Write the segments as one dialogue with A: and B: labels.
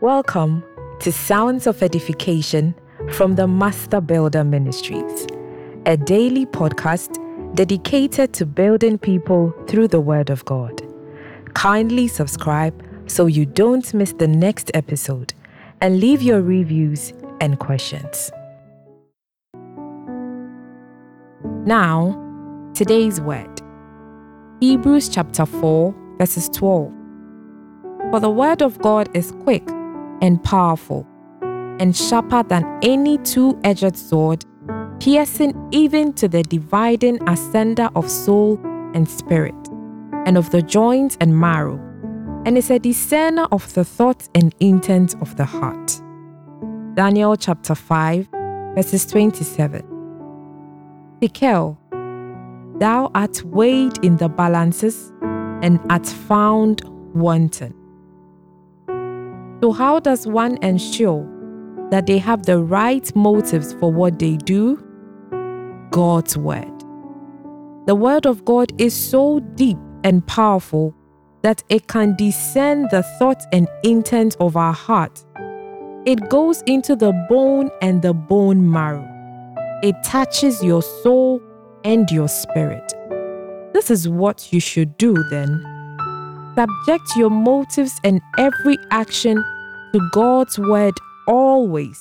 A: Welcome to Sounds of Edification from the Master Builder Ministries, a daily podcast dedicated to building people through the Word of God. Kindly subscribe so you don't miss the next episode and leave your reviews and questions. Now, today's word Hebrews chapter 4, verses 12. For the word of God is quick and powerful, and sharper than any two edged sword, piercing even to the dividing asunder of soul and spirit, and of the joints and marrow, and is a discerner of the thoughts and intents of the heart. Daniel chapter 5, verses 27. Tekel, thou art weighed in the balances and art found wanting. So, how does one ensure that they have the right motives for what they do? God's Word. The Word of God is so deep and powerful that it can discern the thoughts and intent of our heart. It goes into the bone and the bone marrow. It touches your soul and your spirit. This is what you should do then Subject your motives and every action to God's word always.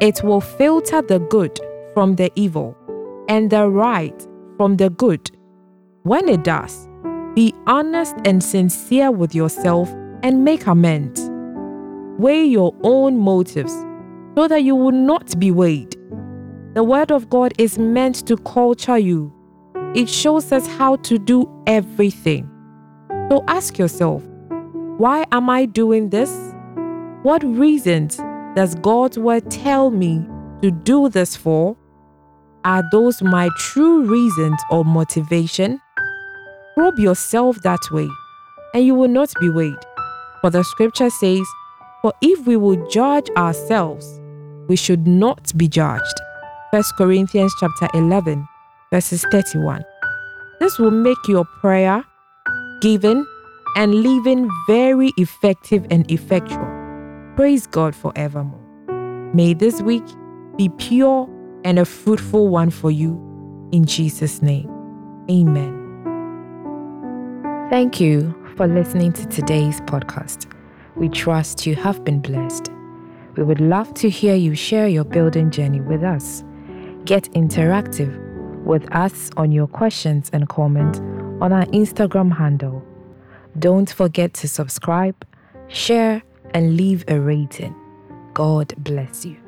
A: It will filter the good from the evil and the right from the good. When it does, be honest and sincere with yourself and make amends. Weigh your own motives so that you will not be weighed. The Word of God is meant to culture you, it shows us how to do everything. So ask yourself, why am I doing this? What reasons does God's word tell me to do this for? Are those my true reasons or motivation? Probe yourself that way, and you will not be weighed. For the scripture says, For if we will judge ourselves, we should not be judged. 1 Corinthians chapter 11, verses 31. This will make your prayer giving, and living very effective and effectual. Praise God forevermore. May this week be pure and a fruitful one for you. In Jesus' name, amen. Thank you for listening to today's podcast. We trust you have been blessed. We would love to hear you share your building journey with us. Get interactive with us on your questions and comments on our Instagram handle. Don't forget to subscribe, share, and leave a rating. God bless you.